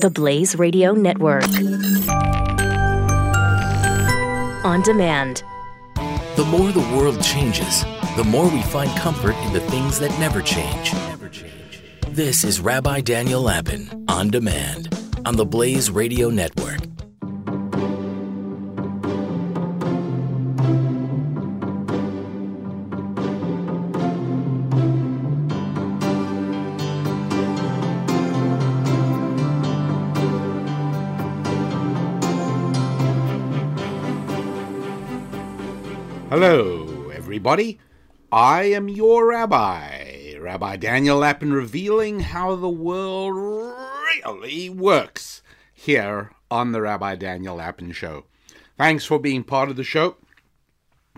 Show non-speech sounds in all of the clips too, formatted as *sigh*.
The Blaze Radio Network. On demand. The more the world changes, the more we find comfort in the things that never change. This is Rabbi Daniel Lapin on demand on the Blaze Radio Network. Everybody. I am your rabbi, Rabbi Daniel Lapin, revealing how the world really works here on the Rabbi Daniel Lapin Show. Thanks for being part of the show.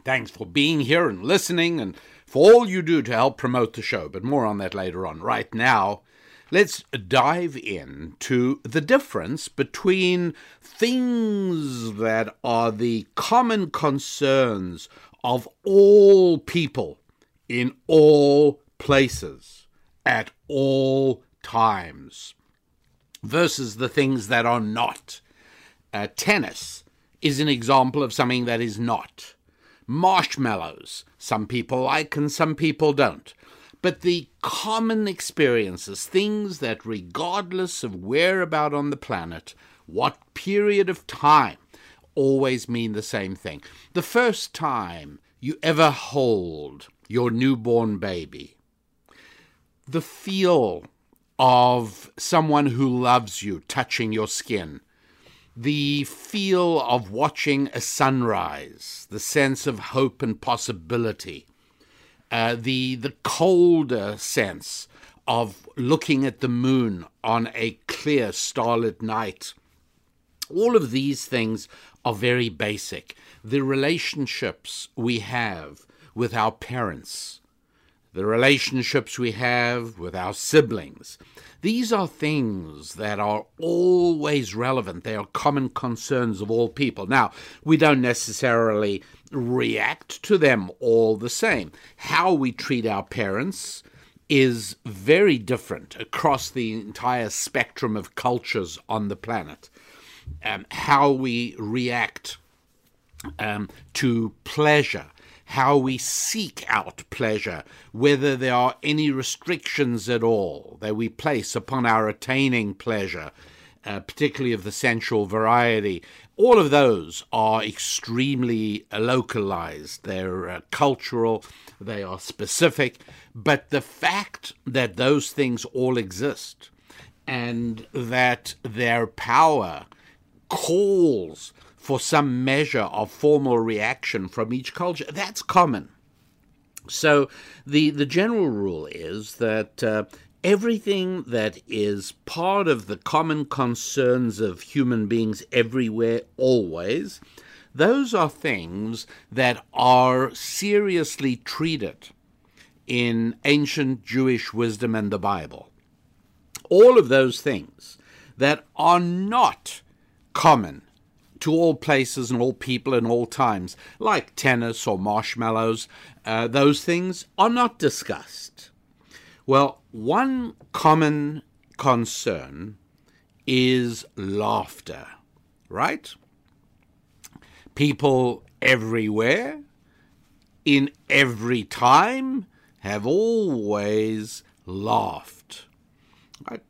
Thanks for being here and listening and for all you do to help promote the show, but more on that later on. Right now, let's dive into the difference between things that are the common concerns of all people in all places at all times versus the things that are not. Uh, tennis is an example of something that is not. Marshmallows, some people like and some people don't but the common experiences, things that, regardless of where about on the planet, what period of time, always mean the same thing. The first time you ever hold your newborn baby, the feel of someone who loves you touching your skin, the feel of watching a sunrise, the sense of hope and possibility uh, the the colder sense of looking at the moon on a clear starlit night. All of these things are very basic. The relationships we have with our parents, the relationships we have with our siblings, these are things that are always relevant. They are common concerns of all people. Now, we don't necessarily react to them all the same. How we treat our parents is very different across the entire spectrum of cultures on the planet. Um, how we react um, to pleasure, how we seek out pleasure, whether there are any restrictions at all that we place upon our attaining pleasure, uh, particularly of the sensual variety, all of those are extremely localized. They're uh, cultural, they are specific, but the fact that those things all exist and that their power calls for some measure of formal reaction from each culture, that's common. So the, the general rule is that uh, everything that is part of the common concerns of human beings everywhere, always, those are things that are seriously treated in ancient Jewish wisdom and the Bible. All of those things that are not common to all places and all people and all times, like tennis or marshmallows, uh, those things are not discussed. Well, one common concern is laughter, right? People everywhere, in every time, have always laughed. Right?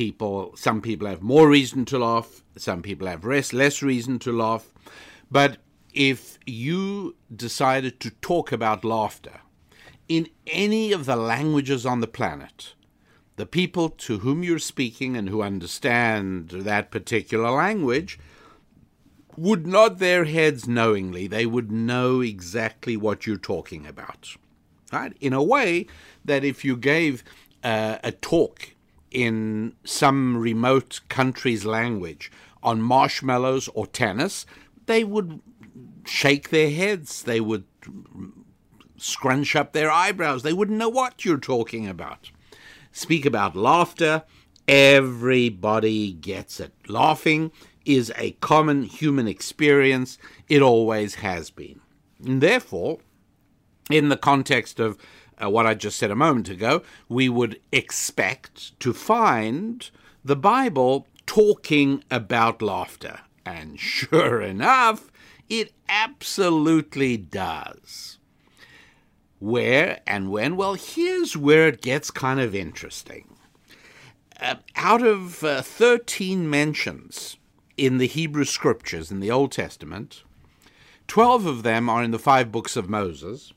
People, some people have more reason to laugh, some people have less, less reason to laugh. But if you decided to talk about laughter, in any of the languages on the planet, the people to whom you're speaking and who understand that particular language would nod their heads knowingly. They would know exactly what you're talking about. Right? In a way that if you gave uh, a talk in some remote country's language on marshmallows or tennis, they would shake their heads. They would scrunch up their eyebrows. They wouldn't know what you're talking about. Speak about laughter. Everybody gets it. Laughing is a common human experience. It always has been. And therefore, in the context of uh, what I just said a moment ago, we would expect to find the Bible talking about laughter. And sure *laughs* enough, it absolutely does. Where and when? Well, here's where it gets kind of interesting. Uh, out of uh, 13 mentions in the Hebrew scriptures in the Old Testament, 12 of them are in the five books of Moses,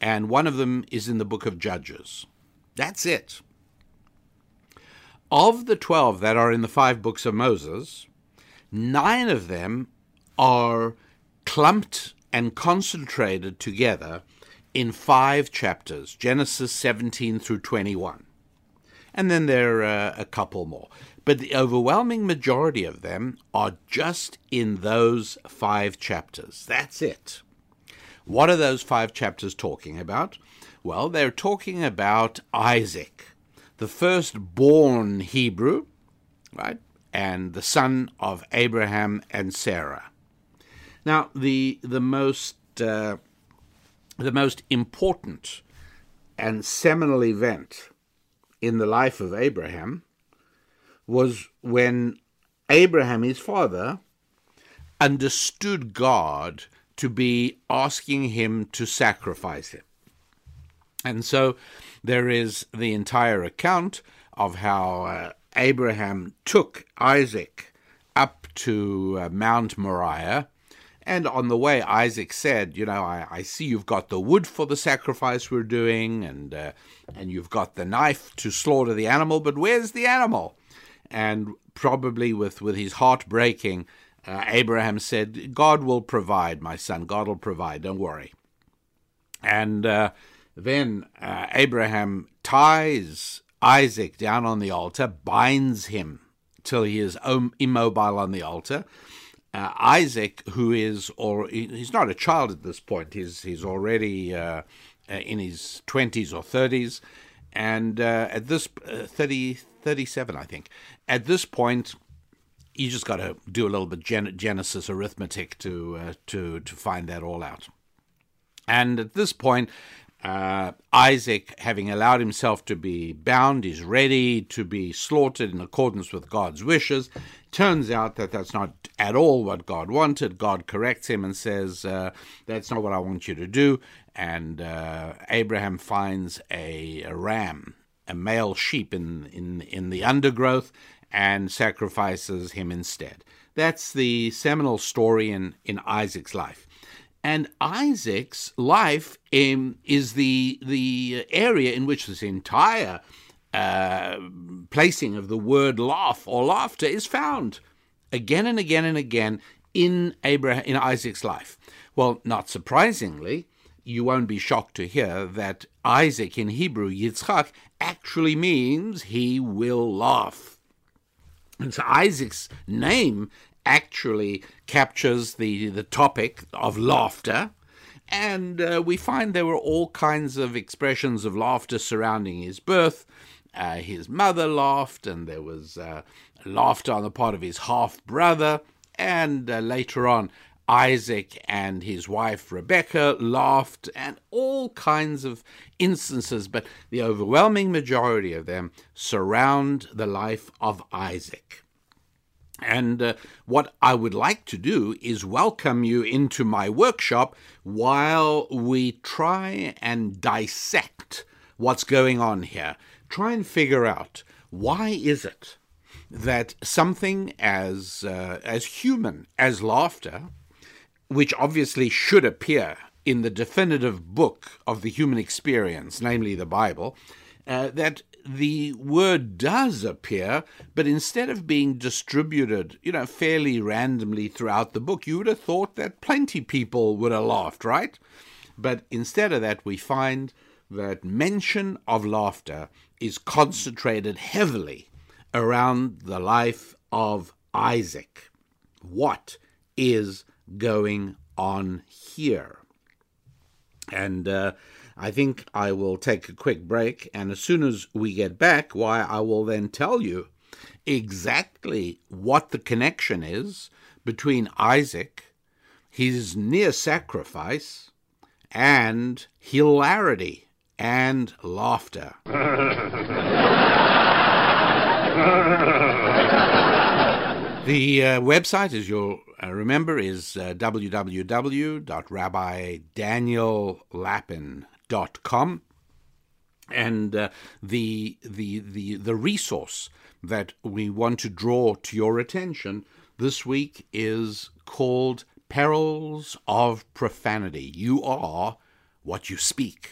and one of them is in the book of Judges. That's it. Of the 12 that are in the five books of Moses, nine of them are clumped and concentrated together in five chapters Genesis 17 through 21. And then there are uh, a couple more. But the overwhelming majority of them are just in those five chapters. That's it. What are those five chapters talking about? Well, they're talking about Isaac, the firstborn Hebrew, right? And the son of Abraham and Sarah. Now, the the most uh, the most important and seminal event in the life of Abraham was when Abraham, his father, understood God to be asking him to sacrifice him. And so there is the entire account of how uh, Abraham took Isaac up to uh, Mount Moriah and on the way, Isaac said, "You know, I, I see you've got the wood for the sacrifice we're doing, and uh, and you've got the knife to slaughter the animal, but where's the animal?" And probably with with his heart breaking, uh, Abraham said, "God will provide, my son. God will provide. Don't worry." And uh, then uh, Abraham ties Isaac down on the altar, binds him till he is immobile on the altar uh, Isaac, who is, or he's not a child at this point, he's, he's already uh, uh in his 20s or 30s, and at this uh, 30, 37, I think, at this point, you just got to do a little bit gen- Genesis arithmetic to, uh, to, to find that all out. And at this point, uh, Isaac, having allowed himself to be bound, is ready to be slaughtered in accordance with God's wishes. Turns out that that's not at all what God wanted. God corrects him and says, uh, That's not what I want you to do. And uh, Abraham finds a, a, ram, a male sheep in, in, in the undergrowth, and sacrifices him instead. That's the seminal story in, in Isaac's life. And Isaac's life um, is the the area in which this entire uh, placing of the word laugh or laughter is found again and again and again in Abraham in Isaac's life. Well, not surprisingly, you won't be shocked to hear that Isaac in Hebrew, Yitzchak, actually means he will laugh. And so Isaac's name actually captures the, the topic of laughter. And uh, we find there were all kinds of expressions of laughter surrounding his birth. Uh, his mother laughed, and there was uh, laughter on the part of his half brother. And uh, later on, Isaac and his wife Rebecca laughed, and all kinds of instances, but the overwhelming majority of them surround the life of Isaac. And uh, what I would like to do is welcome you into my workshop while we try and dissect what's going on here. Try and figure out why is it that something as uh, as human as laughter, which obviously should appear in the definitive book of the human experience, namely the Bible, uh, that the word does appear, but instead of being distributed, you know, fairly randomly throughout the book, you would have thought that plenty people would have laughed, right? But instead of that, we find that mention of laughter is concentrated heavily around the life of Isaac. What is going on here? And uh, I think I will take a quick break, and as soon as we get back, why, I will then tell you exactly what the connection is between Isaac, his near sacrifice, and hilarity and laughter. *laughs* *laughs* The uh, website, as you'll uh, remember, is uh, www.rabbidaniellapin.com. And uh, the, the, the, the resource that we want to draw to your attention this week is called Perils of Profanity. You are what you speak.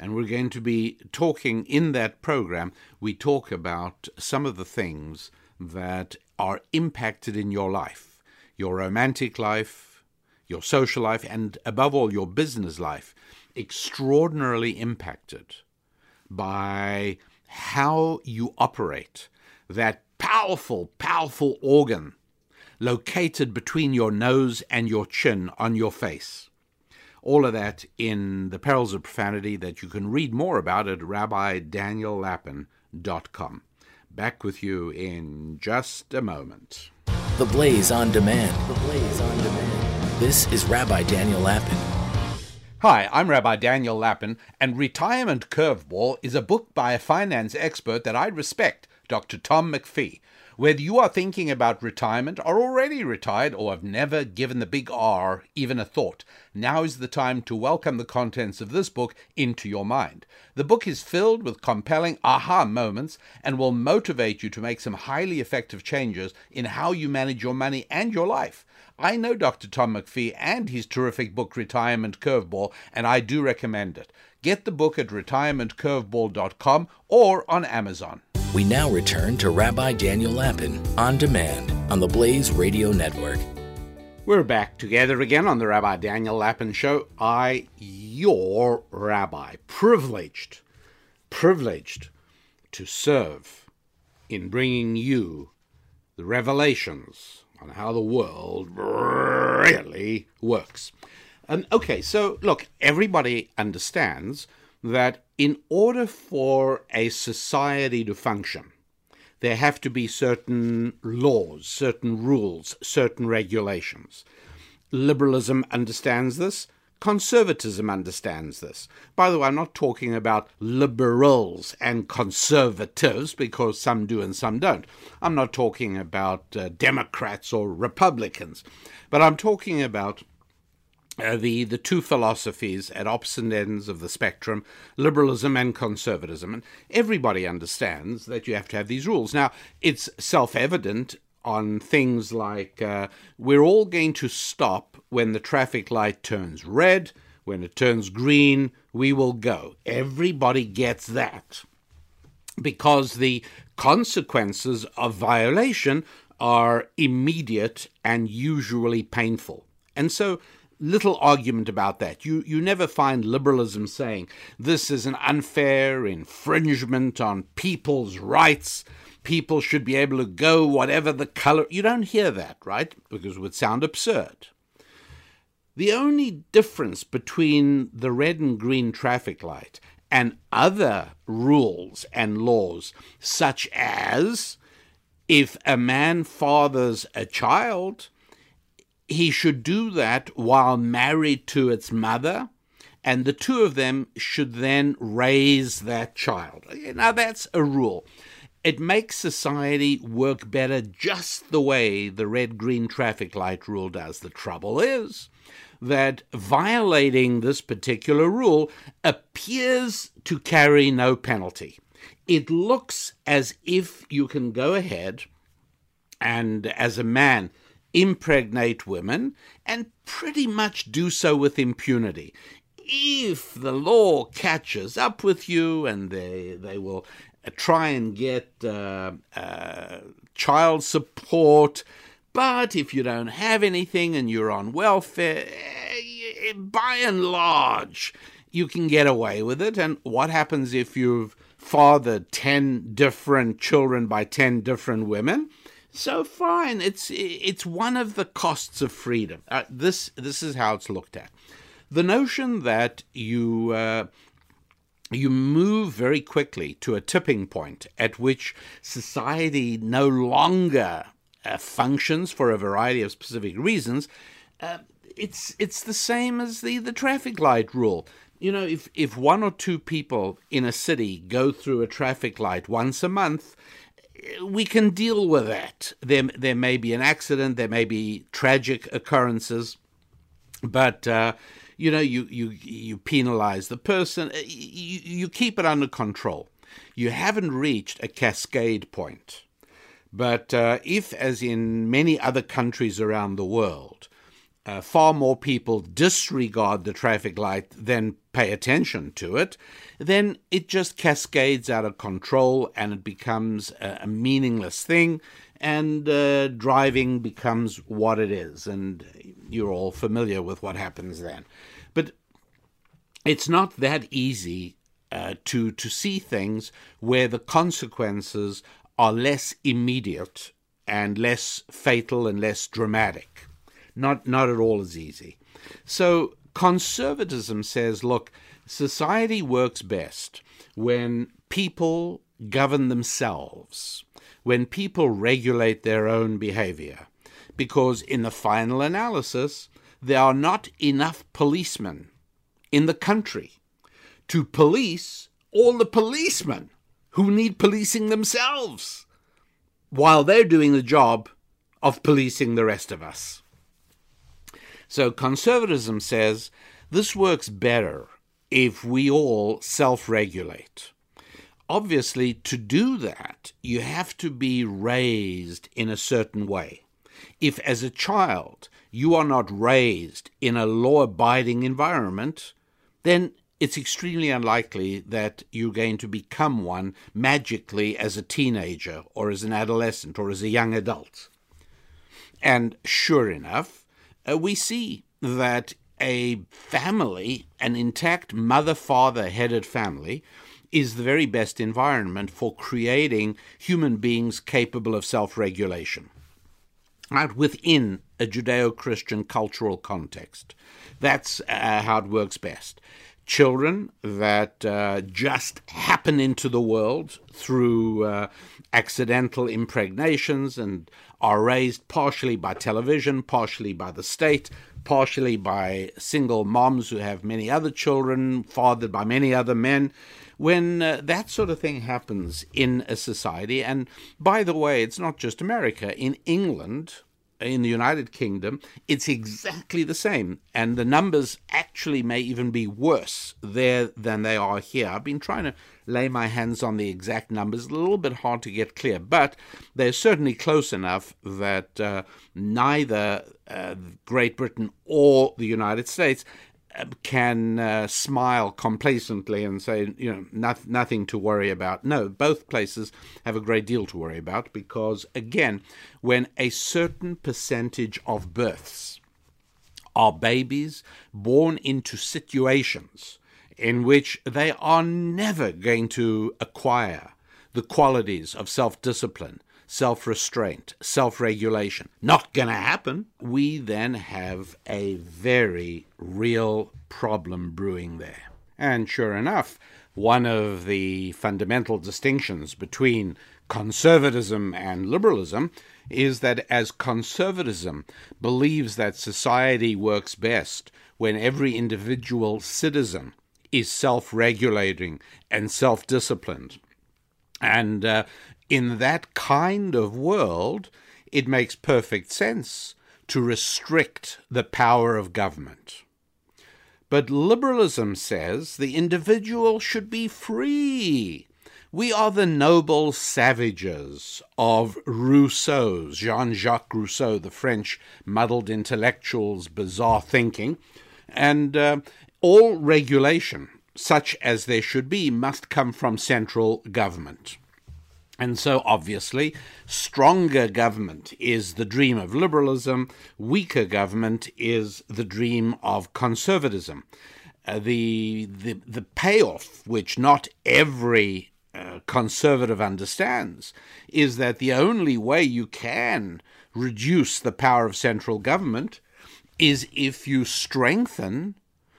And we're going to be talking in that program, we talk about some of the things that are impacted in your life, your romantic life, your social life, and above all, your business life, extraordinarily impacted by how you operate that powerful, powerful organ located between your nose and your chin on your face. All of that in The Perils of Profanity that you can read more about at rabbidaniellapin.com. Back with you in just a moment. The Blaze on Demand. The Blaze on Demand. This is Rabbi Daniel Lapin. Hi, I'm Rabbi Daniel Lapin, and Retirement Curveball is a book by a finance expert that I respect, Dr. Tom McFie. Whether you are thinking about retirement, are already retired, or have never given the big R even a thought, now is the time to welcome the contents of this book into your mind. The book is filled with compelling aha moments and will motivate you to make some highly effective changes in how you manage your money and your life. I know Dr. Tom McFie and his terrific book Retirement Curveball, and I do recommend it. Get the book at retirementcurveball.com or on Amazon. We now return to Rabbi Daniel Lapin on demand on the Blaze Radio Network. We're back together again on the Rabbi Daniel Lapin Show. I, your rabbi, privileged, privileged to serve in bringing you the revelations on how the world really works. And okay, so look, everybody understands that in order for a society to function, there have to be certain laws, certain rules, certain regulations. Liberalism understands this. Conservatism understands this. By the way, I'm not talking about liberals and conservatives because some do and some don't. I'm not talking about uh, Democrats or Republicans, but I'm talking about uh, the the two philosophies at opposite ends of the spectrum, liberalism and conservatism, and everybody understands that you have to have these rules. Now, it's self-evident on things like uh, we're all going to stop when the traffic light turns red. When it turns green, we will go. Everybody gets that because the consequences of violation are immediate and usually painful. And so little argument about that. You you never find liberalism saying this is an unfair infringement on people's rights. People should be able to go whatever the color. You don't hear that, right? Because it would sound absurd. The only difference between the red and green traffic light and other rules and laws, such as if a man fathers a child, he should do that while married to its mother, and the two of them should then raise that child. Now, that's a rule. It makes society work better just the way the red green traffic light rule does. The trouble is that violating this particular rule appears to carry no penalty. It looks as if you can go ahead and, as a man, impregnate women and pretty much do so with impunity. If the law catches up with you and they, they will try and get uh, uh, child support, but if you don't have anything and you're on welfare, eh, by and large, you can get away with it. And what happens if you've fathered 10 different children by 10 different women? So fine, it's it's one of the costs of freedom. Uh, this this is how it's looked at. The notion that you uh, you move very quickly to a tipping point at which society no longer uh, functions for a variety of specific reasons. Uh, it's it's the same as the the traffic light rule. You know, if if one or two people in a city go through a traffic light once a month, we can deal with that. There, there may be an accident, there may be tragic occurrences, but uh, you know, you you you penalize the person, you you keep it under control. You haven't reached a cascade point. But uh, if, as in many other countries around the world, uh, far more people disregard the traffic light than pay attention to it, then it just cascades out of control and it becomes a, a meaningless thing, and uh, driving becomes what it is. And you're all familiar with what happens then. But it's not that easy uh, to to see things where the consequences are less immediate and less fatal and less dramatic. Not not at all as easy. So conservatism says, look, society works best when people govern themselves, when people regulate their own behavior, because in the final analysis, there are not enough policemen in the country to police all the policemen who need policing themselves while they're doing the job of policing the rest of us. So conservatism says this works better if we all self regulate. Obviously, to do that, you have to be raised in a certain way. If, as a child, you are not raised in a law abiding environment, then it's extremely unlikely that you're going to become one magically as a teenager or as an adolescent or as a young adult. And sure enough, uh, we see that a family, an intact mother father headed family, is the very best environment for creating human beings capable of self regulation. Right within a Judeo Christian cultural context. That's uh, how it works best children that uh, just happen into the world through uh, accidental impregnations and are raised partially by television, partially by the state, partially by single moms who have many other children, fathered by many other men. When uh, that sort of thing happens in a society, and by the way, it's not just America, in England, in the United Kingdom, it's exactly the same. And the numbers actually may even be worse there than they are here. I've been trying to lay my hands on the exact numbers, a little bit hard to get clear, but they're certainly close enough that uh, neither uh, Great Britain or the United States can uh, smile complacently and say, you know, not, nothing to worry about. No, both places have a great deal to worry about because, again, when a certain percentage of births are babies born into situations in which they are never going to acquire the qualities of self discipline, self restraint, self regulation. Not going to happen. We then have a very real problem brewing there. And sure enough, one of the fundamental distinctions between conservatism and liberalism is that as conservatism believes that society works best when every individual citizen is self regulating and self disciplined. And uh, in that kind of world, it makes perfect sense to restrict the power of government. But liberalism says the individual should be free. We are the noble savages of Rousseau's, Jean Jacques Rousseau, the French muddled intellectual's bizarre thinking. And uh, all regulation, such as there should be, must come from central government. And so, obviously, stronger government is the dream of liberalism, weaker government is the dream of conservatism. Uh, the, the, the payoff, which not every uh, conservative understands, is that the only way you can reduce the power of central government is if you strengthen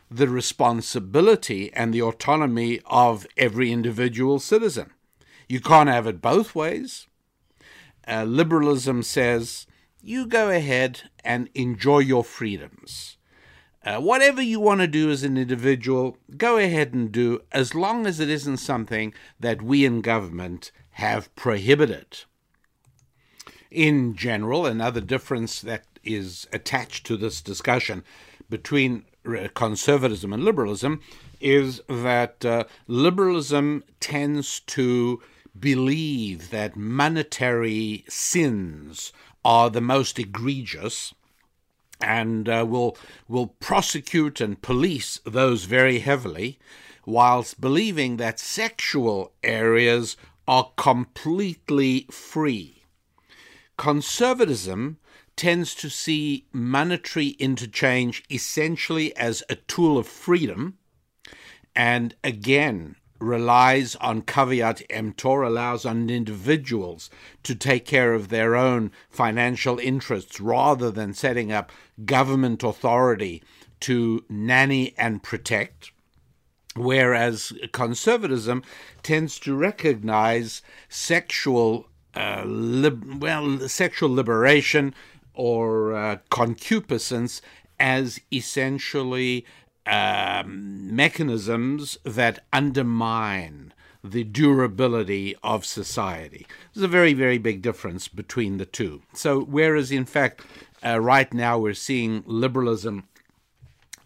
the responsibility and the autonomy of every individual citizen. You can't have it both ways. Uh, liberalism says you go ahead and enjoy your freedoms. Uh, whatever you want to do as an individual, go ahead and do as long as it isn't something that we in government have prohibited. in general, another difference that is attached to this discussion between conservatism and liberalism is that uh, liberalism tends to believe that monetary sins are the most egregious and uh, will will prosecute and police those very heavily whilst believing that sexual areas are completely free. Conservatism tends to see monetary interchange essentially as a tool of freedom and again relies on caveat emptor, allows on individuals to take care of their own financial interests rather than setting up government authority to nanny and protect. Whereas conservatism tends to recognize sexual, uh, lib- well, sexual liberation or uh, concupiscence as essentially um, mechanisms that undermine the durability of society. There's a very, very big difference between the two. So, whereas in fact, uh, right now we're seeing liberalism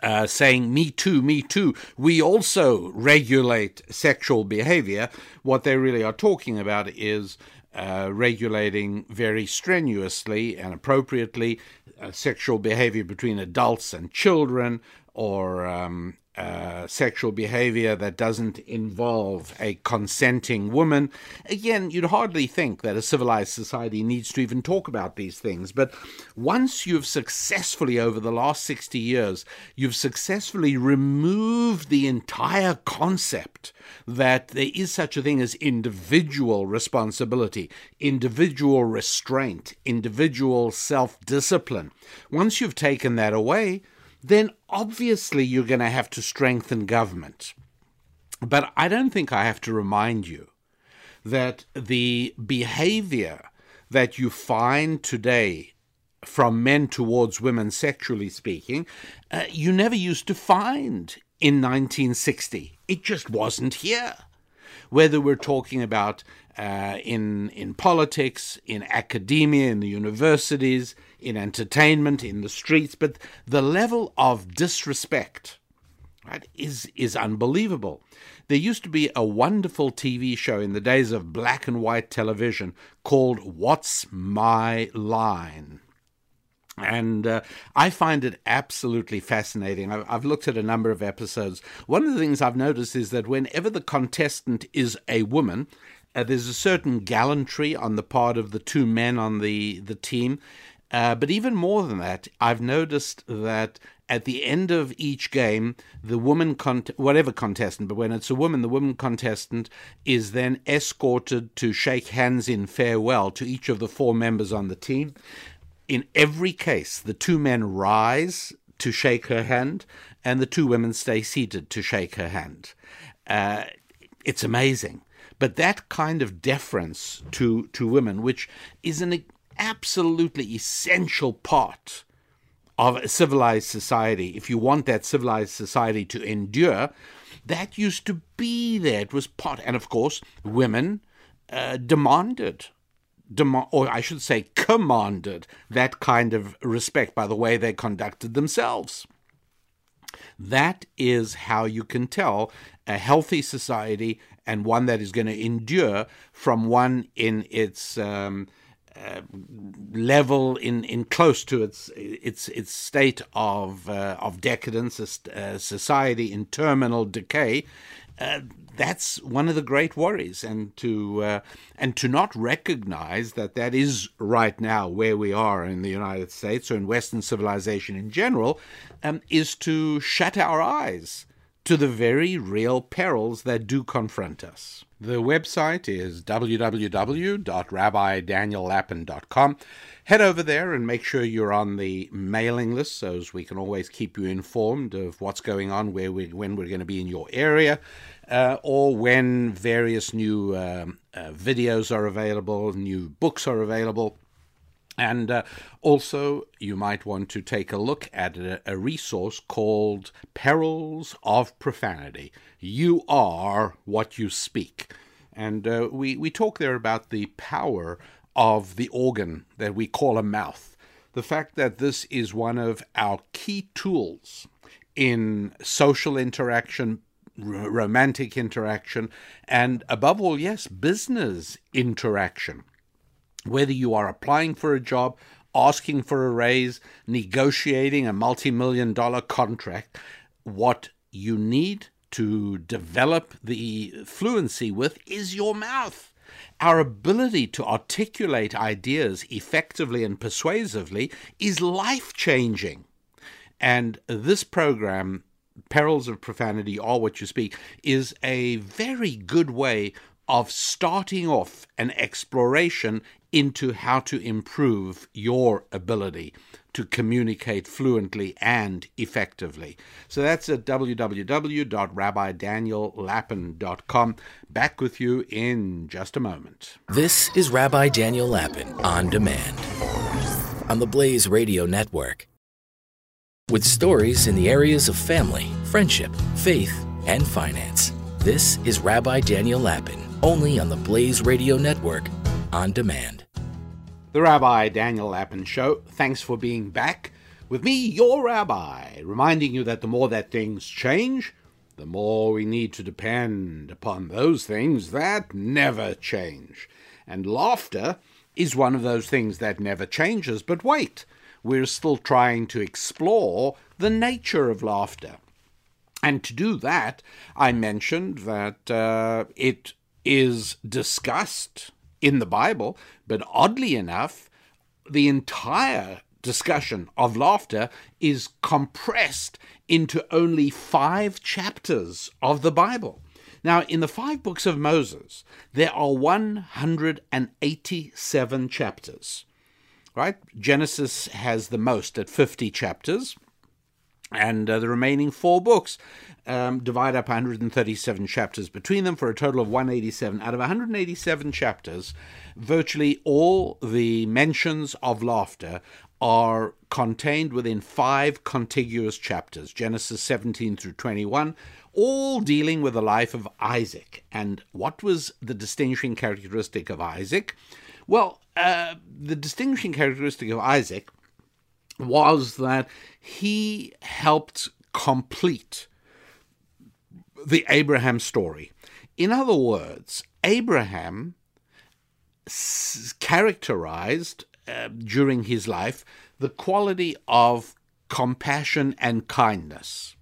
uh, saying, Me too, me too, we also regulate sexual behavior, what they really are talking about is uh, regulating very strenuously and appropriately uh, sexual behavior between adults and children, or um, uh, sexual behavior that doesn't involve a consenting woman. Again, you'd hardly think that a civilized society needs to even talk about these things. But once you've successfully, over the last 60 years, you've successfully removed the entire concept that there is such a thing as individual responsibility, individual restraint, individual self discipline. Once you've taken that away, then obviously you're going to have to strengthen government. But I don't think I have to remind you that the behavior that you find today from men towards women, sexually speaking, uh, you never used to find in 1960. It just wasn't here. Whether we're talking about uh, in in politics, in academia, in the universities, in entertainment, in the streets, but the level of disrespect right, is, is unbelievable. There used to be a wonderful TV show in the days of black and white television called What's My Line? And uh, I find it absolutely fascinating. I've, I've, looked at a number of episodes. One of the things I've noticed is that whenever the contestant is a woman, uh, there's a certain gallantry on the part of the two men on the, the team. Uh, but even more than that, I've noticed that at the end of each game, the woman, whatever contestant, but when it's a woman, the woman contestant is then escorted to shake hands in farewell to each of the four members on the team. In every case, the two men rise to shake her hand, and the two women stay seated to shake her hand. Uh, it's amazing. But that kind of deference to, to women, which is an absolutely essential part of a civilized society. If you want that civilized society to endure, that used to be there. It was part, and of course, women uh, demanded, dem- or I should say, commanded that kind of respect by the way they conducted themselves. That is how you can tell a healthy society and one that is going to endure from one in its um, uh, level in, in close to its its its state of uh, of decadence, a society in terminal decay. Uh, that's one of the great worries, and to uh, and to not recognize that that is right now where we are in the United States or in Western civilization in general, um, is to shut our eyes to the very real perils that do confront us. The website is www.rabbidaniellapin.com. Head over there and make sure you're on the mailing list so as we can always keep you informed of what's going on, where we, when we're going to be in your area, uh, or when various new um, uh, videos are available, new books are available. And uh, also, you might want to take a look at a, a, resource called Perils of Profanity. You are what you speak. And uh, we, we talk there about the power of the organ that we call a mouth. The fact that this is one of our key tools in social interaction, romantic interaction, and above all, yes, business interaction. Whether you are applying for a job, asking for a raise, negotiating a multi million dollar contract, what you need to develop the fluency with is your mouth. Our ability to articulate ideas effectively and persuasively is life changing. And this program, Perils of Profanity Are What You Speak, is a very good way of starting off an exploration into how to improve your ability to communicate fluently and effectively. So that's at www.rabbidaniellapin.com. Back with you in just a moment. This is Rabbi Daniel Lapin on demand on the Blaze Radio Network. With stories in the areas of family, friendship, faith, and finance. This is Rabbi Daniel Lapin, only on the Blaze Radio Network on demand. The Rabbi Daniel Lapin Show. Thanks for being back with me, your rabbi, reminding you that the more that things change, the more we need to depend upon those things that never change. And laughter is one of those things that never changes. But wait, we're still trying to explore the nature of laughter. And to do that, I mentioned that uh, it is discussed in the Bible, but oddly enough, the entire discussion of laughter is compressed into only five chapters of the Bible. Now, in the five books of Moses, there are 187 chapters, right? Genesis has the most at 50 chapters, and uh, the remaining four books um, divide up 137 chapters between them for a total of 187. Out of 187 chapters, virtually all the mentions of laughter are contained within five contiguous chapters Genesis 17 through 21, all dealing with the life of Isaac. And what was the distinguishing characteristic of Isaac? Well, uh, the distinguishing characteristic of Isaac was that he helped complete the Abraham story. In other words, Abraham characterized uh, during his life the quality of compassion and kindness.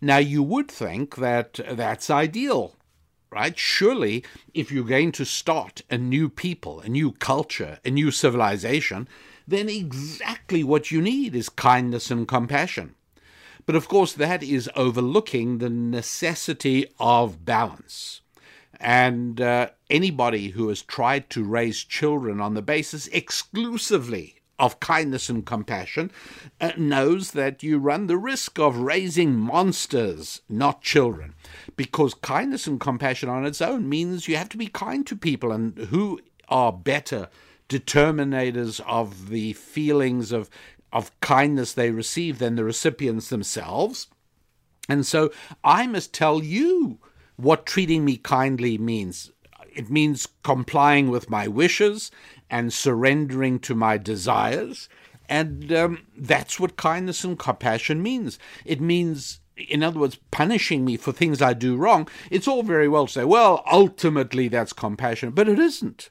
Now, you would think that that's ideal, right? Surely, if you're going to start a new people, a new culture, a new civilization, then exactly what you need is kindness and compassion. But of course, that is overlooking the necessity of balance. And uh, anybody who has tried to raise children on the basis exclusively of kindness and compassion uh, knows that you run the risk of raising monsters, not children. Because kindness and compassion on its own means you have to be kind to people, and who are better determinators of the feelings of of kindness they receive than the recipients themselves. And so I must tell you what treating me kindly means. It means complying with my wishes and surrendering to my desires. And um, that's what kindness and compassion means. It means, in other words, punishing me for things I do wrong. It's all very well to say, well, ultimately that's compassion, but it isn't.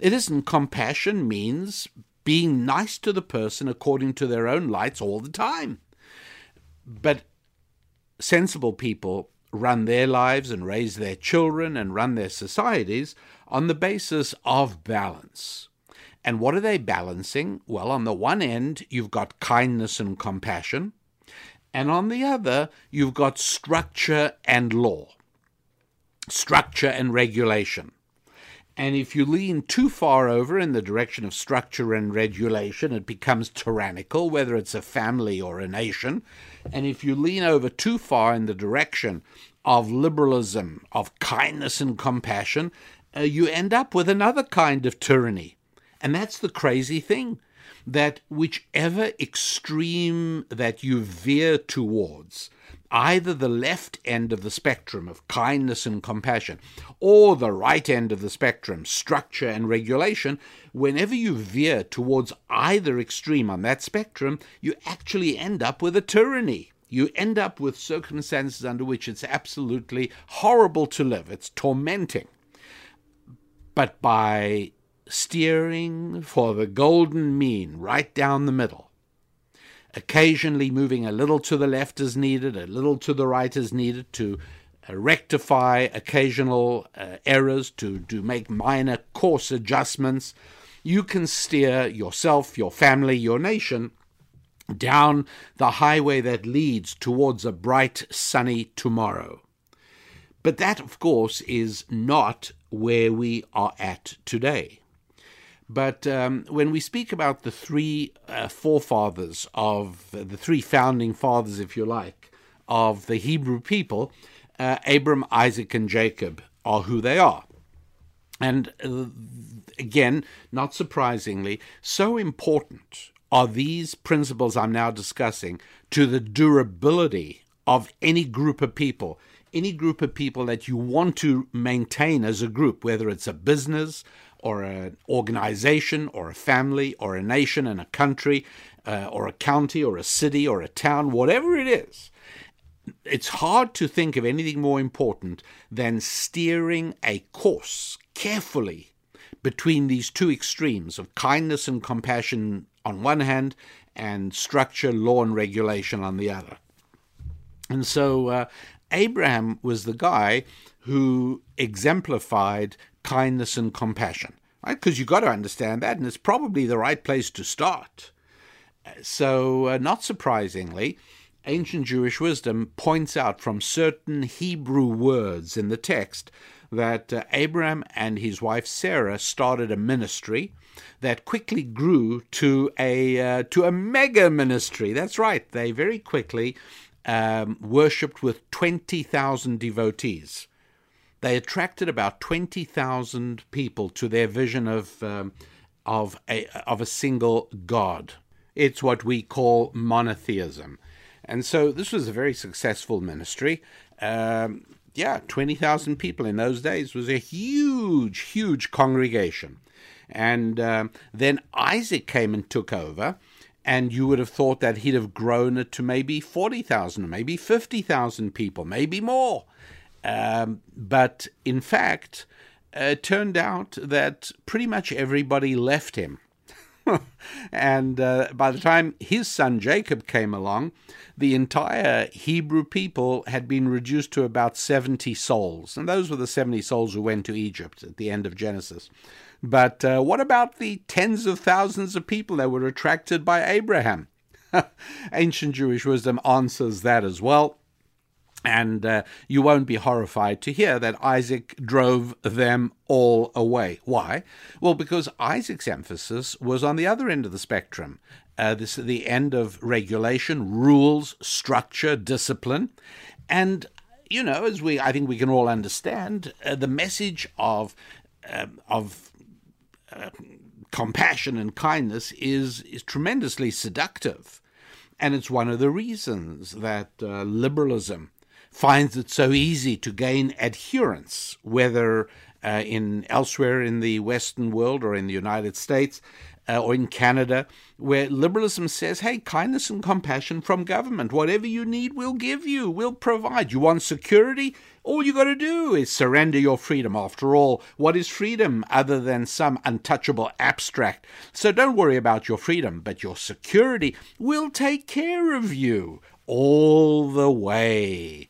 It isn't. Compassion means being nice to the person according to their own lights all the time. But sensible people run their lives and raise their children and run their societies on the basis of balance. And what are they balancing? Well, on the one end, you've got kindness and compassion, and on the other, you've got structure and law, structure and regulation. And if you lean too far over in the direction of structure and regulation, it becomes tyrannical, whether it's a family or a nation. And if you lean over too far in the direction of liberalism, of kindness and compassion, uh, you end up with another kind of tyranny. And that's the crazy thing that whichever extreme that you veer towards, either the left end of the spectrum of kindness and compassion or the right end of the spectrum, structure and regulation, whenever you veer towards either extreme on that spectrum, you actually end up with a tyranny. You end up with circumstances under which it's absolutely horrible to live, it's tormenting. But by steering for the golden mean right down the middle, occasionally moving a little to the left as needed, a little to the right as needed to uh, rectify occasional uh, errors, to, to make minor course adjustments. You can steer yourself, your family, your nation down the highway that leads towards a bright, sunny tomorrow. But that, of course, is not where we are at today. But um, when we speak about the three uh, forefathers of the three founding fathers, if you like, of the Hebrew people, uh, Abram, Isaac, and Jacob are who they are. And uh, again, not surprisingly, so important are these principles I'm now discussing to the durability of any group of people, any group of people that you want to maintain as a group, whether it's a business, or an organization or a family or a nation and a country uh, or a county or a city or a town, whatever it is, it's hard to think of anything more important than steering a course carefully between these two extremes of kindness and compassion on one hand and structure, law, and regulation on the other. And so uh, Abraham was the guy who exemplified kindness and compassion, right? Because you've got to understand that, and it's probably the right place to start. So, uh, not surprisingly, ancient Jewish wisdom points out from certain Hebrew words in the text that uh, Abraham and his wife Sarah started a ministry that quickly grew to a uh, to a mega ministry. That's right; they very quickly um, worshipped with twenty thousand devotees they attracted about 20,000 people to their vision of, um, of, a, of a single God. It's what we call monotheism. And so this was a very successful ministry. Um, yeah, 20,000 people in those days was a huge, huge congregation. And um, then Isaac came and took over, and you would have thought that he'd have grown it to maybe 40,000, maybe 50,000 people, maybe more. Um, but in fact, it turned out that pretty much everybody left him. *laughs* and uh, by the time his son Jacob came along, the entire Hebrew people had been reduced to about 70 souls. And those were the 70 souls who went to Egypt at the end of Genesis. But uh, what about the tens of thousands of people that were attracted by Abraham? *laughs* Ancient Jewish wisdom answers that as well. And uh, you won't be horrified to hear that Isaac drove them all away. Why? Well, because Isaac's emphasis was on the other end of the spectrum. Uh, this the end of regulation, rules, structure, discipline, and you know, as we I think we can all understand, uh, the message of um, of uh, compassion and kindness is is tremendously seductive, and it's one of the reasons that uh, liberalism finds it so easy to gain adherents, whether uh, in elsewhere in the Western world or in the United States uh, or in Canada, where liberalism says, hey, kindness and compassion from government. Whatever you need, we'll give you, we'll provide. You want security? All you got to do is surrender your freedom. After all, what is freedom other than some untouchable abstract? So don't worry about your freedom, but your security will take care of you all the way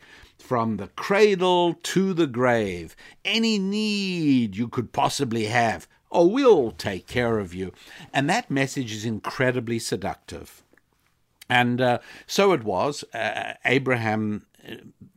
from the cradle to the grave. Any need you could possibly have, oh, we'll take care of you. And that message is incredibly seductive. And uh, so it was. Uh, Abraham, uh,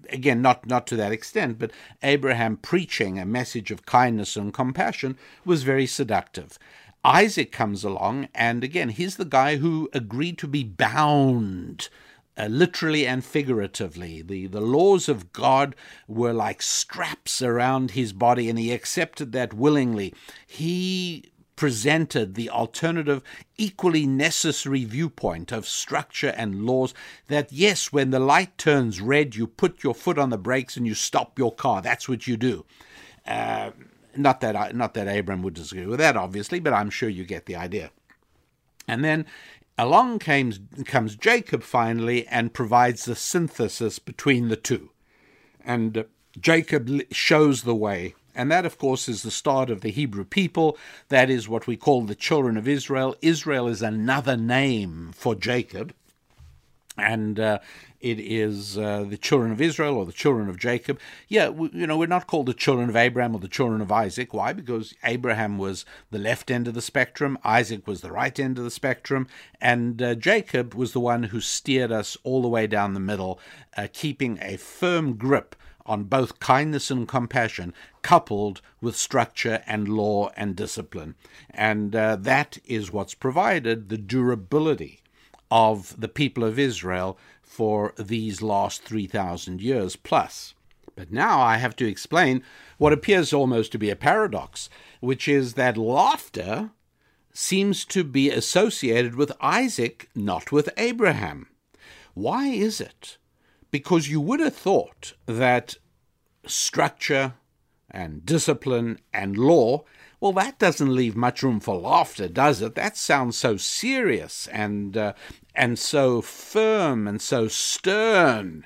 again, not, not to that extent, but Abraham preaching a message of kindness and compassion was very seductive. Isaac comes along, and again, he's the guy who agreed to be bound uh, literally and figuratively. The, the laws of God were like straps around his body, and he accepted that willingly. He presented the alternative, equally necessary viewpoint of structure and laws that, yes, when the light turns red, you put your foot on the brakes and you stop your car. That's what you do. Uh, not that not that Abram would disagree with that, obviously, but I'm sure you get the idea. And then along comes, comes Jacob finally and provides the synthesis between the two. And uh, Jacob shows the way. And that, of course, is the start of the Hebrew people. That is what we call the children of Israel. Israel is another name for Jacob. And uh, it is uh, the children of Israel or the children of Jacob. Yeah, we, you know, we're not called the children of Abraham or the children of Isaac. Why? Because Abraham was the left end of the spectrum, Isaac was the right end of the spectrum, and uh, Jacob was the one who steered us all the way down the middle, uh, keeping a firm grip on both kindness and compassion, coupled with structure and law and discipline. And uh, that is what's provided the durability of the people of Israel for these last 3,000 years plus. But now I have to explain what appears almost to be a paradox, which is that laughter seems to be associated with Isaac, not with Abraham. Why is it? because you would have thought that structure and discipline and law, well, that doesn't leave much room for laughter, does it? That sounds so serious and uh, and so firm and so stern.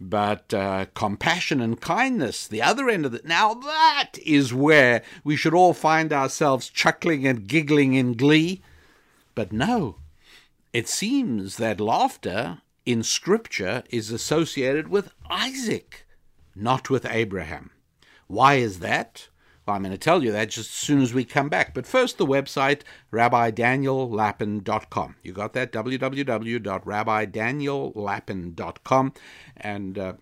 But uh, compassion and kindness, the other end of it, now that is where we should all find ourselves chuckling and giggling in glee. But no, it seems that laughter in Scripture is associated with Isaac, not with Abraham. Why is that? Well, I'm going to tell you that just as soon as we come back. But first, the website, rabbidaniellapin.com. You got that? www.rabbidaniellapin.com. And uh,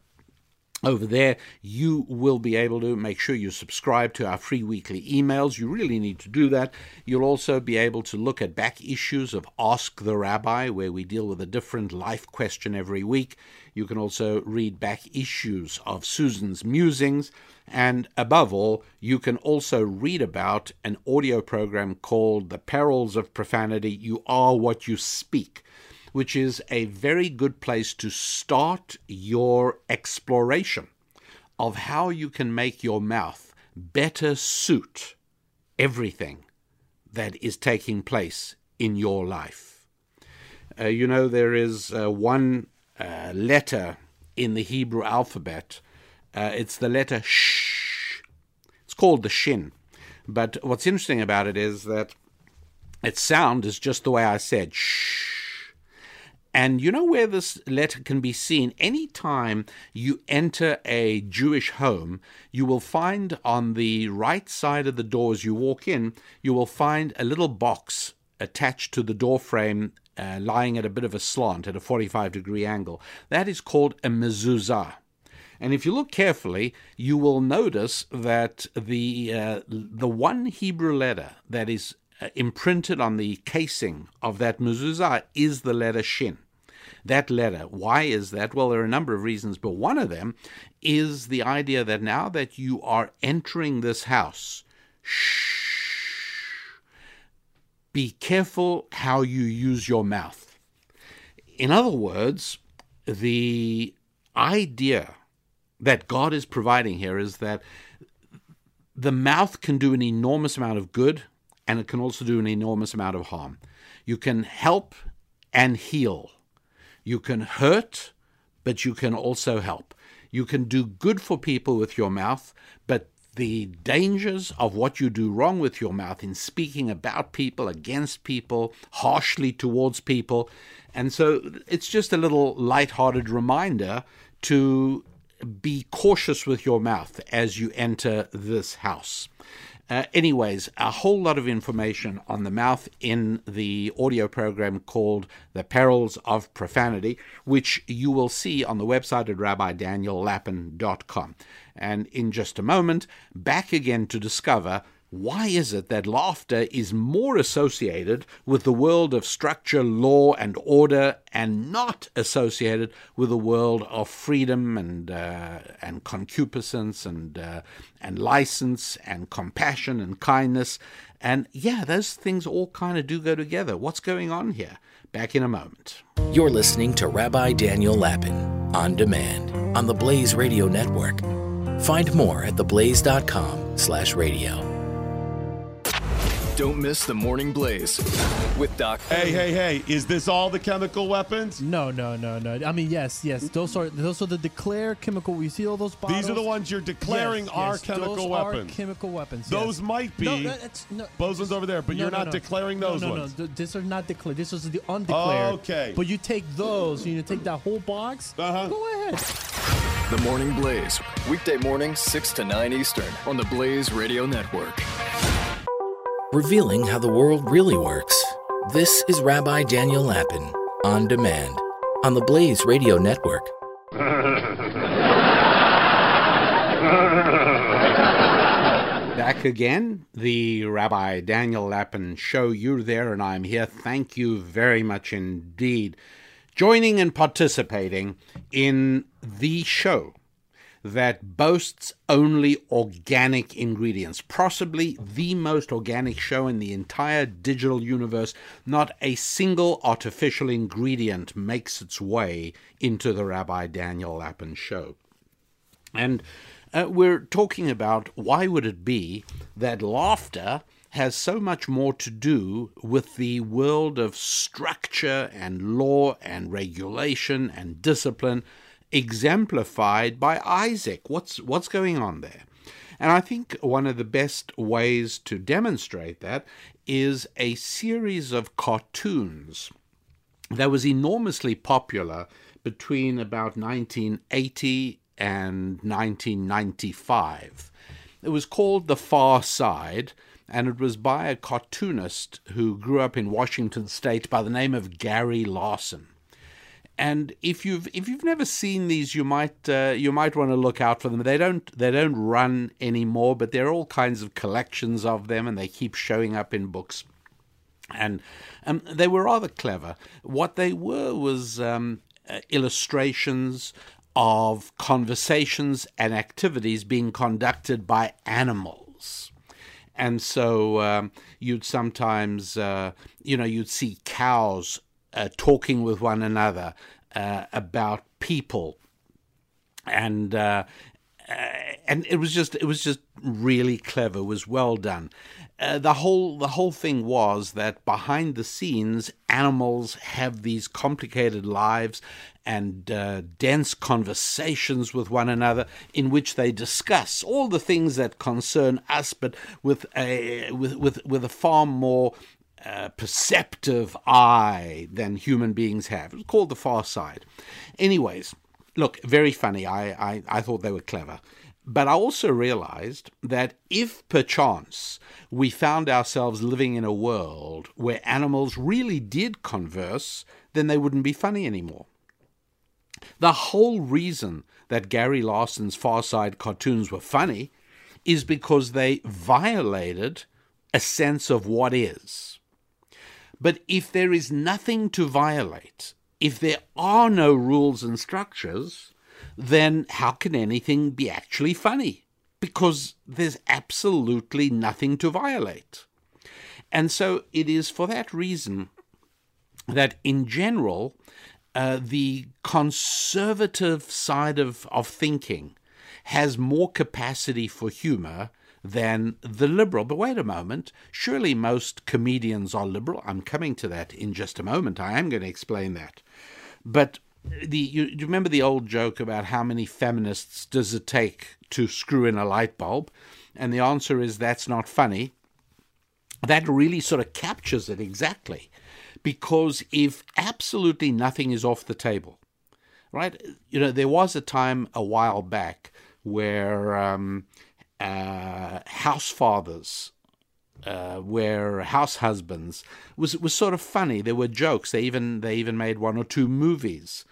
over there, you will be able to make sure you subscribe to our free weekly emails. You really need to do that. You'll also be able to look at back issues of Ask the Rabbi, where we deal with a different life question every week. You can also read back issues of Susan's musings. And above all, you can also read about an audio program called The Perils of Profanity You Are What You Speak which is a very good place to start your exploration of how you can make your mouth better suit everything that is taking place in your life. Uh, you know, there is uh, one uh, letter in the Hebrew alphabet. Uh, it's the letter sh. It's called the shin. But what's interesting about it is that its sound is just the way I said shh and you know where this letter can be seen? Anytime you enter a Jewish home, you will find on the right side of the door as you walk in, you will find a little box attached to the door frame uh, lying at a bit of a slant at a 45 degree angle. That is called a mezuzah. And if you look carefully, you will notice that the uh, the one Hebrew letter that is uh, imprinted on the casing of that mezuzah is the letter shin that letter. Why is that? Well, there are a number of reasons, but one of them is the idea that now that you are entering this house, shh, be careful how you use your mouth. In other words, the idea that God is providing here is that the mouth can do an enormous amount of good and it can also do an enormous amount of harm. You can help and heal you can hurt, but you can also help. You can do good for people with your mouth, but the dangers of what you do wrong with your mouth in speaking about people, against people, harshly towards people. And so it's just a little light-hearted reminder to be cautious with your mouth as you enter this house. Uh, anyways, a whole lot of information on the mouth in the audio program called The Perils of Profanity, which you will see on the website at rabbidaniellapin.com. And in just a moment, back again to discover why is it that laughter is more associated with the world of structure, law, and order, and not associated with the world of freedom and uh, and concupiscence and uh, and license and compassion and kindness? And yeah, those things all kind of do go together. What's going on here? Back in a moment. You're listening to Rabbi Daniel Lapin on demand on the Blaze Radio Network. Find more at theblaze.com slash radio. Don't miss the Morning Blaze with Doc. Hey, hey, hey! Is this all the chemical weapons? No, no, no, no. I mean, yes, yes. Those are those are the declare chemical. You see all those bottles? These are the ones you're declaring Yes, are yes, chemical those weapons. Are chemical weapons. Those yes. might be. No, no, it's, no, Those ones over there, but no, you're no, not no. declaring No, those no, ones. No, th- these are not declared. This is the undeclared. Oh, okay. But you take those, you take that whole box. Uh-huh. Go ahead. The Morning Blaze, weekday morning, 6 to 9 Eastern on the Blaze Radio Network. Revealing how the world really works. This is Rabbi Daniel Lapin on demand on the Blaze Radio Network. *laughs* Back again, the Rabbi Daniel Lapin show. You're there and I'm here. Thank you very much indeed. Joining and participating in the show that boasts only organic ingredients, possibly the most organic show in the entire digital universe. Not a single artificial ingredient makes its way into the Rabbi Daniel Lapin show. And uh, we're talking about why would it be that laughter has so much more to do with the world of structure and law and regulation and discipline exemplified by Isaac. What's what's going on there? And I think one of the best ways to demonstrate that is a series of cartoons that was enormously popular between about 1980 and 1995. It was called The Far Side, and it was by a cartoonist who grew up in Washington State by the name of Gary Larson. And if you've if you've never seen these, you might uh, you might want to look out for them. They don't they don't run anymore, but there are all kinds of collections of them, and they keep showing up in books and um, they were rather clever. What they were was um, uh, illustrations of conversations and activities being conducted by animals. And so um, you'd sometimes, uh, you know, you'd see cows uh, talking with one another uh, about people and uh, uh, and it was just it was just really clever. It was well done. Uh, the whole the whole thing was that behind the scenes, animals have these complicated lives and uh, dense conversations with one another, in which they discuss all the things that concern us, but with a with with with a far more uh, perceptive eye than human beings have. It was called the Far Side. Anyways, look, very funny. I, I, I thought they were clever. But I also realized that if perchance we found ourselves living in a world where animals really did converse, then they wouldn't be funny anymore. The whole reason that Gary Larson's Far Side cartoons were funny is because they violated a sense of what is. But if there is nothing to violate, if there are no rules and structures, then how can anything be actually funny? Because there's absolutely nothing to violate. And so it is for that reason that, in general, uh, the conservative side of, of thinking has more capacity for humor than the liberal. But wait a moment, surely most comedians are liberal. I'm coming to that in just a moment. I am going to explain that. But the you, you remember the old joke about how many feminists does it take to screw in a light bulb? And the answer is that's not funny. That really sort of captures it exactly. Because if absolutely nothing is off the table, right? You know, there was a time a while back where um, uh, house fathers uh, where house husbands was was sort of funny. There were jokes. They even they even made one or two movies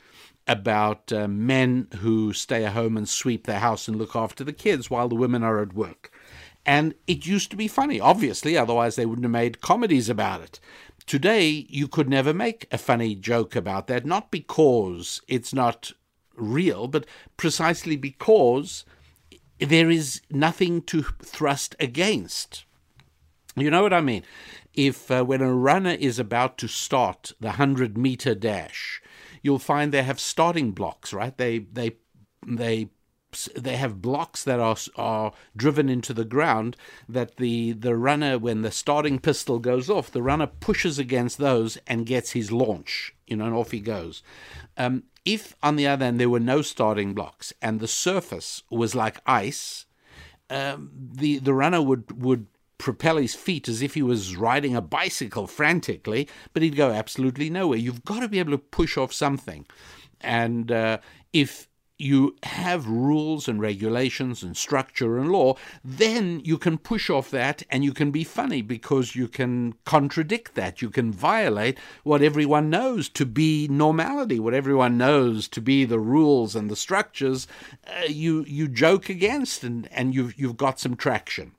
about uh, men who stay at home and sweep their house and look after the kids while the women are at work. And it used to be funny, obviously, otherwise they wouldn't have made comedies about it. Today, you could never make a funny joke about that, not because it's not real, but precisely because there is nothing to thrust against. You know what I mean? If uh, when a runner is about to start the 100 meter dash, you'll find they have starting blocks, right? They they they they have blocks that are are driven into the ground that the the runner when the starting pistol goes off the runner pushes against those and gets his launch you know and off he goes um, if on the other hand there were no starting blocks and the surface was like ice um, the the runner would would propel his feet as if he was riding a bicycle frantically, but he'd go absolutely nowhere. You've got to be able to push off something. And uh, if you have rules and regulations and structure and law, then you can push off that and you can be funny because you can contradict that. You can violate what everyone knows to be normality, what everyone knows to be the rules and the structures. Uh, you you joke against and and you've you've got some traction.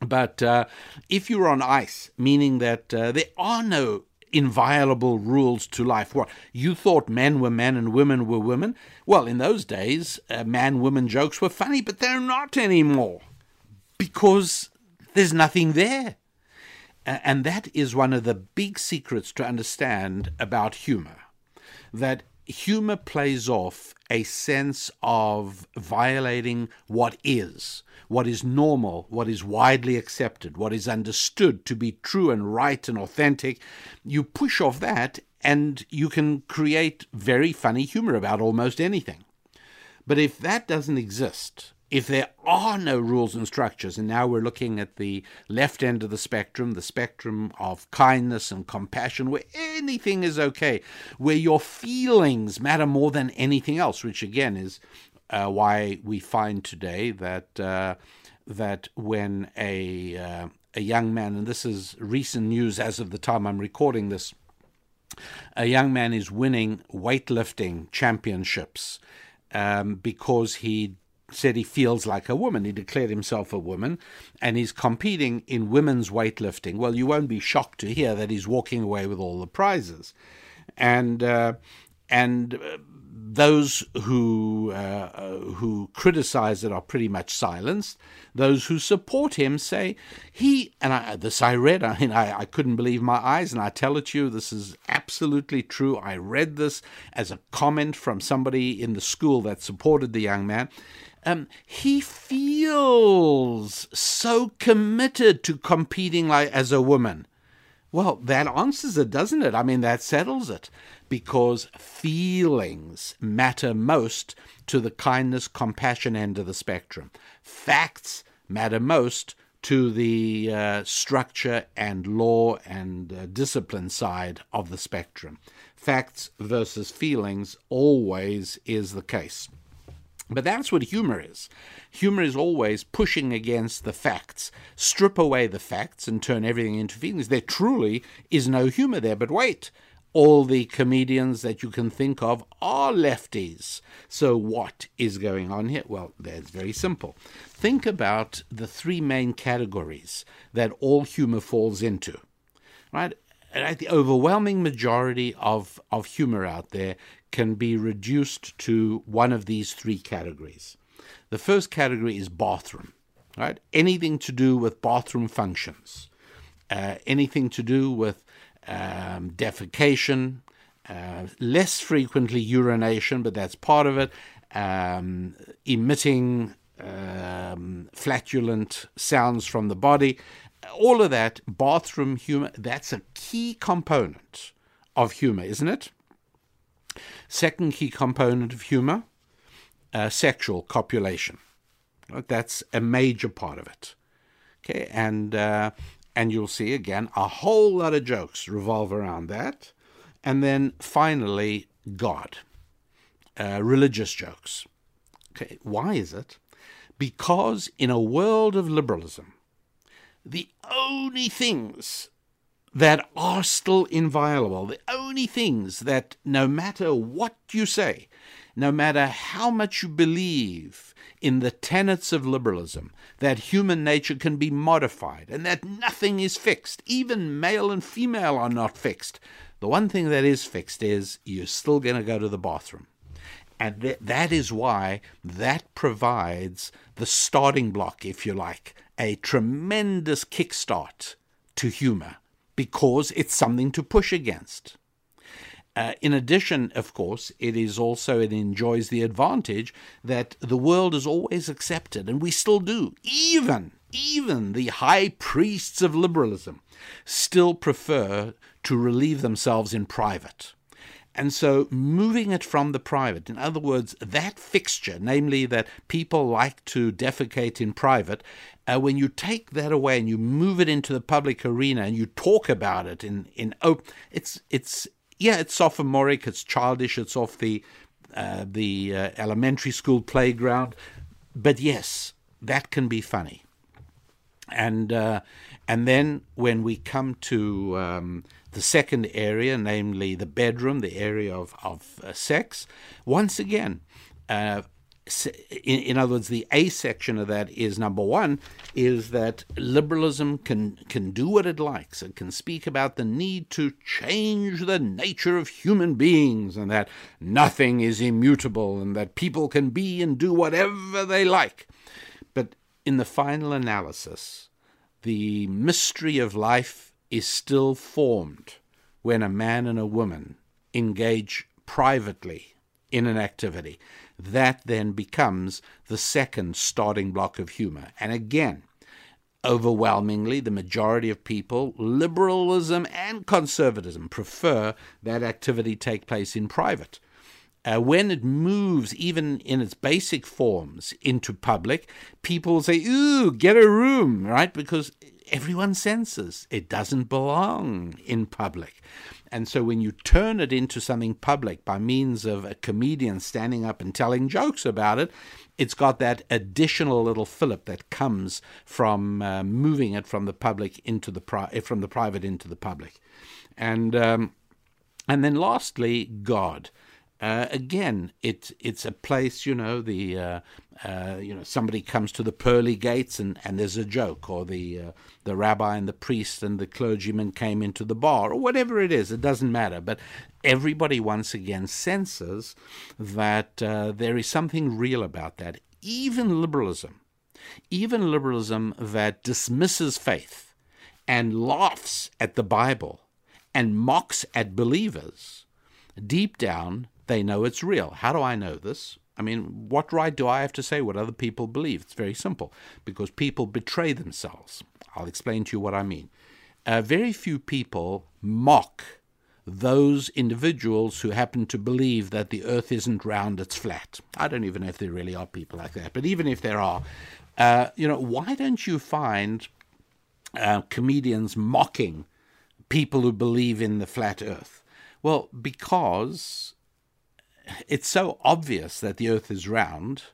But uh, if you're on ice, meaning that uh, there are no inviolable rules to life. What you thought men were men and women were women? Well, in those days, uh, man-woman jokes were funny, but they're not anymore because there's nothing there. And that is one of the big secrets to understand about humor. That humor plays off a sense of violating what is what is normal, what is widely accepted, what is understood to be true and right and authentic. You push off that and you can create very funny humor about almost anything. But if that doesn't exist, if there are no rules and structures, and now we're looking at the left end of the spectrum, the spectrum of kindness and compassion, where anything is okay, where your feelings matter more than anything else, which again is uh, why we find today that uh, that when a uh, a young man, and this is recent news as of the time I'm recording this, a young man is winning weightlifting championships um, because he said he feels like a woman. He declared himself a woman and he's competing in women's weightlifting. Well, you won't be shocked to hear that he's walking away with all the prizes. And uh, and uh, those who uh, uh, who criticize it are pretty much silenced. Those who support him say he and I, this I read. I mean, I, I couldn't believe my eyes, and I tell it to you, this is absolutely true. I read this as a comment from somebody in the school that supported the young man. Um, he feels so committed to competing like as a woman. Well, that answers it, doesn't it? I mean, that settles it because feelings matter most to the kindness, compassion end of the spectrum. Facts matter most to the uh, structure and law and uh, discipline side of the spectrum. Facts versus feelings always is the case. But that's what humor is. Humor is always pushing against the facts. Strip away the facts and turn everything into feelings. There truly is no humor there. But wait, all the comedians that you can think of are lefties. So, what is going on here? Well, that's very simple. Think about the three main categories that all humor falls into, right? The overwhelming majority of, of humor out there can be reduced to one of these three categories. The first category is bathroom, right? Anything to do with bathroom functions, uh, anything to do with um, defecation, uh, less frequently urination, but that's part of it, um, emitting um, flatulent sounds from the body. All of that, bathroom humor, that's a key component of humor, isn't it? Second key component of humor, uh, sexual copulation. That's a major part of it. Okay, and uh, and you'll see again a whole lot of jokes revolve around that. And then finally, God, uh, religious jokes. Okay, why is it? Because in a world of liberalism, the only things that are still inviolable, the only things that no matter what you say, no matter how much you believe in the tenets of liberalism, that human nature can be modified and that nothing is fixed, even male and female are not fixed. The one thing that is fixed is you're still going to go to the bathroom. And th- that is why that provides the starting block, if you like, a tremendous kickstart to humor because it's something to push against. Uh, in addition, of course, it is also, it enjoys the advantage that the world has always accepted, and we still do, even, even the high priests of liberalism still prefer to relieve themselves in private. And so moving it from the private, in other words, that fixture, namely that people like to defecate in private, uh, when you take that away and you move it into the public arena and you talk about it in in oh, it's it's yeah, it's sophomoric, it's childish, it's off the uh, the uh, elementary school playground, but yes, that can be funny. And uh, and then when we come to um, the second area, namely the bedroom, the area of of uh, sex, once again. Uh, in, in, other words, the A section of that is number one is that liberalism can can do what it likes. It can speak about the need to change the nature of human beings and that nothing is immutable and that people can be and do whatever they like. But in the final analysis, the mystery of life is still formed when a man and a woman engage privately in an activity. That then becomes the second starting block of humor. And again, overwhelmingly, the majority of people, liberalism and conservatism, prefer that activity take place in private. Uh, when it moves, even in its basic forms, into public, people say, Ooh, get a room, right? Because everyone senses it doesn't belong in public. And so when you turn it into something public by means of a comedian standing up and telling jokes about it, it's got that additional little fillip that comes from uh, moving it from the public into the pri- from the private into the public. And um, and then lastly, God. Uh, again, it, it's a place, you know, the uh, uh, you know somebody comes to the pearly gates and, and there's a joke, or the uh, the rabbi and the priest and the clergyman came into the bar, or whatever it is. It doesn't matter. But everybody once again senses that uh, there is something real about that. Even liberalism, even liberalism that dismisses faith and laughs at the Bible and mocks at believers, deep down they know it's real. How do I know this? I mean, what right do I have to say what other people believe? It's very simple because people betray themselves. I'll explain to you what I mean. Uh, very few people mock those individuals who happen to believe that the earth isn't round, it's flat. I don't even know if there really are people like that, but even if there are, uh, you know, why don't you find uh, comedians mocking people who believe in the flat earth? Well, because it's so obvious that the Earth is round,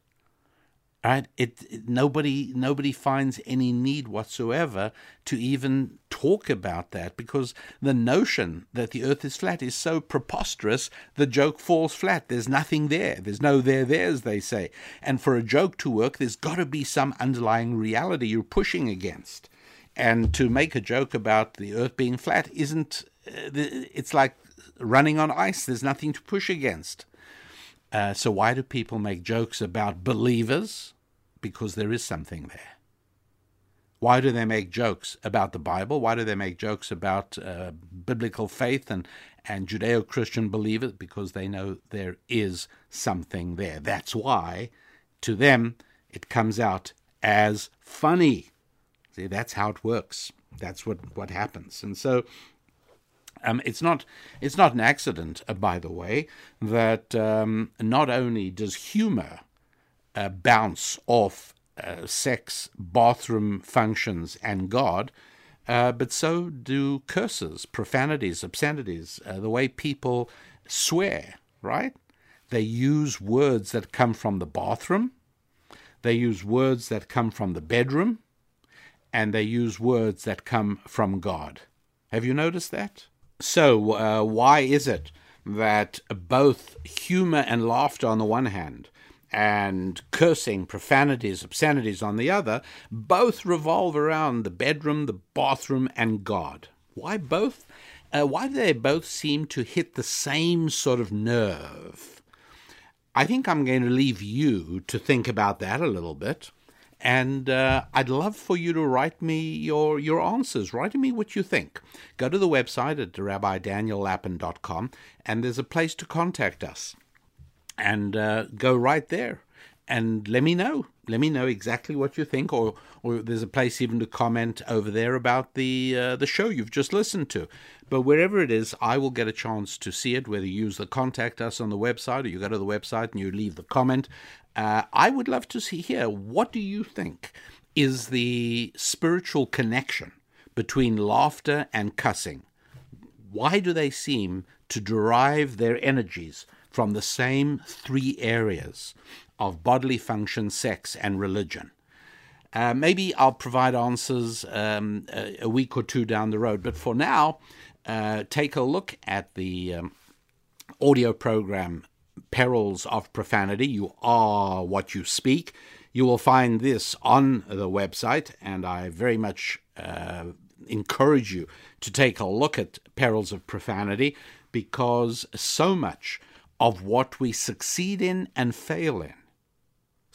right? It, it, nobody nobody finds any need whatsoever to even talk about that because the notion that the Earth is flat is so preposterous. The joke falls flat. There's nothing there. There's no there there, as they say. And for a joke to work, there's got to be some underlying reality you're pushing against. And to make a joke about the Earth being flat isn't. Uh, it's like running on ice. There's nothing to push against. Uh, so, why do people make jokes about believers? Because there is something there. Why do they make jokes about the Bible? Why do they make jokes about uh, biblical faith and, and Judeo Christian believers? Because they know there is something there. That's why, to them, it comes out as funny. See, that's how it works. That's what, what happens. And so um, it's not it's not an accident, uh, by the way, that um, not only does humor uh, bounce off uh, sex, bathroom functions, and God, uh, but so do curses, profanities, obscenities, uh, the way people swear. Right? They use words that come from the bathroom. They use words that come from the bedroom, and they use words that come from God. Have you noticed that? So, uh, why is it that both humor and laughter on the one hand, and cursing, profanities, obscenities on the other, both revolve around the bedroom, the bathroom, and God? Why both? Uh, why do they both seem to hit the same sort of nerve? I think I'm going to leave you to think about that a little bit And uh, I'd love for you to write me your, your answers. Write me what you think. Go to the website at rabbidaniellapin.com and there's a place to contact us. And uh, go right there and let me know. Let me know exactly what you think, or or there's a place even to comment over there about the uh, the show you've just listened to. But wherever it is, I will get a chance to see it. Whether you use the contact us on the website, or you go to the website and you leave the comment, uh, I would love to see here. What do you think is the spiritual connection between laughter and cussing? Why do they seem to derive their energies from the same three areas? Of bodily function, sex, and religion. Uh, maybe I'll provide answers um, a, a, week or two down the road, but for now, uh, take a look at the um, audio program Perils of Profanity. You are what you speak. You will find this on the website, and I very much uh, encourage you to take a look at Perils of Profanity because so much of what we succeed in and fail in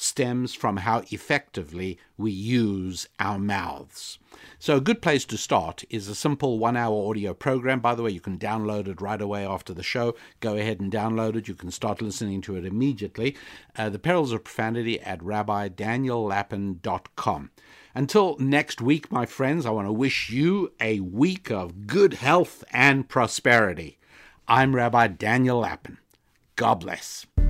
stems from how effectively we use our mouths. So, a good place to start is a simple one hour audio program. By the way, you can download it right away after the show. Go ahead and download it. You can start listening to it immediately. Uh, the Perils of Profanity at rabbidaniellapin.com. Until next week, my friends, I want to wish you a week of good health and prosperity. I'm Rabbi Daniel Lapin. God bless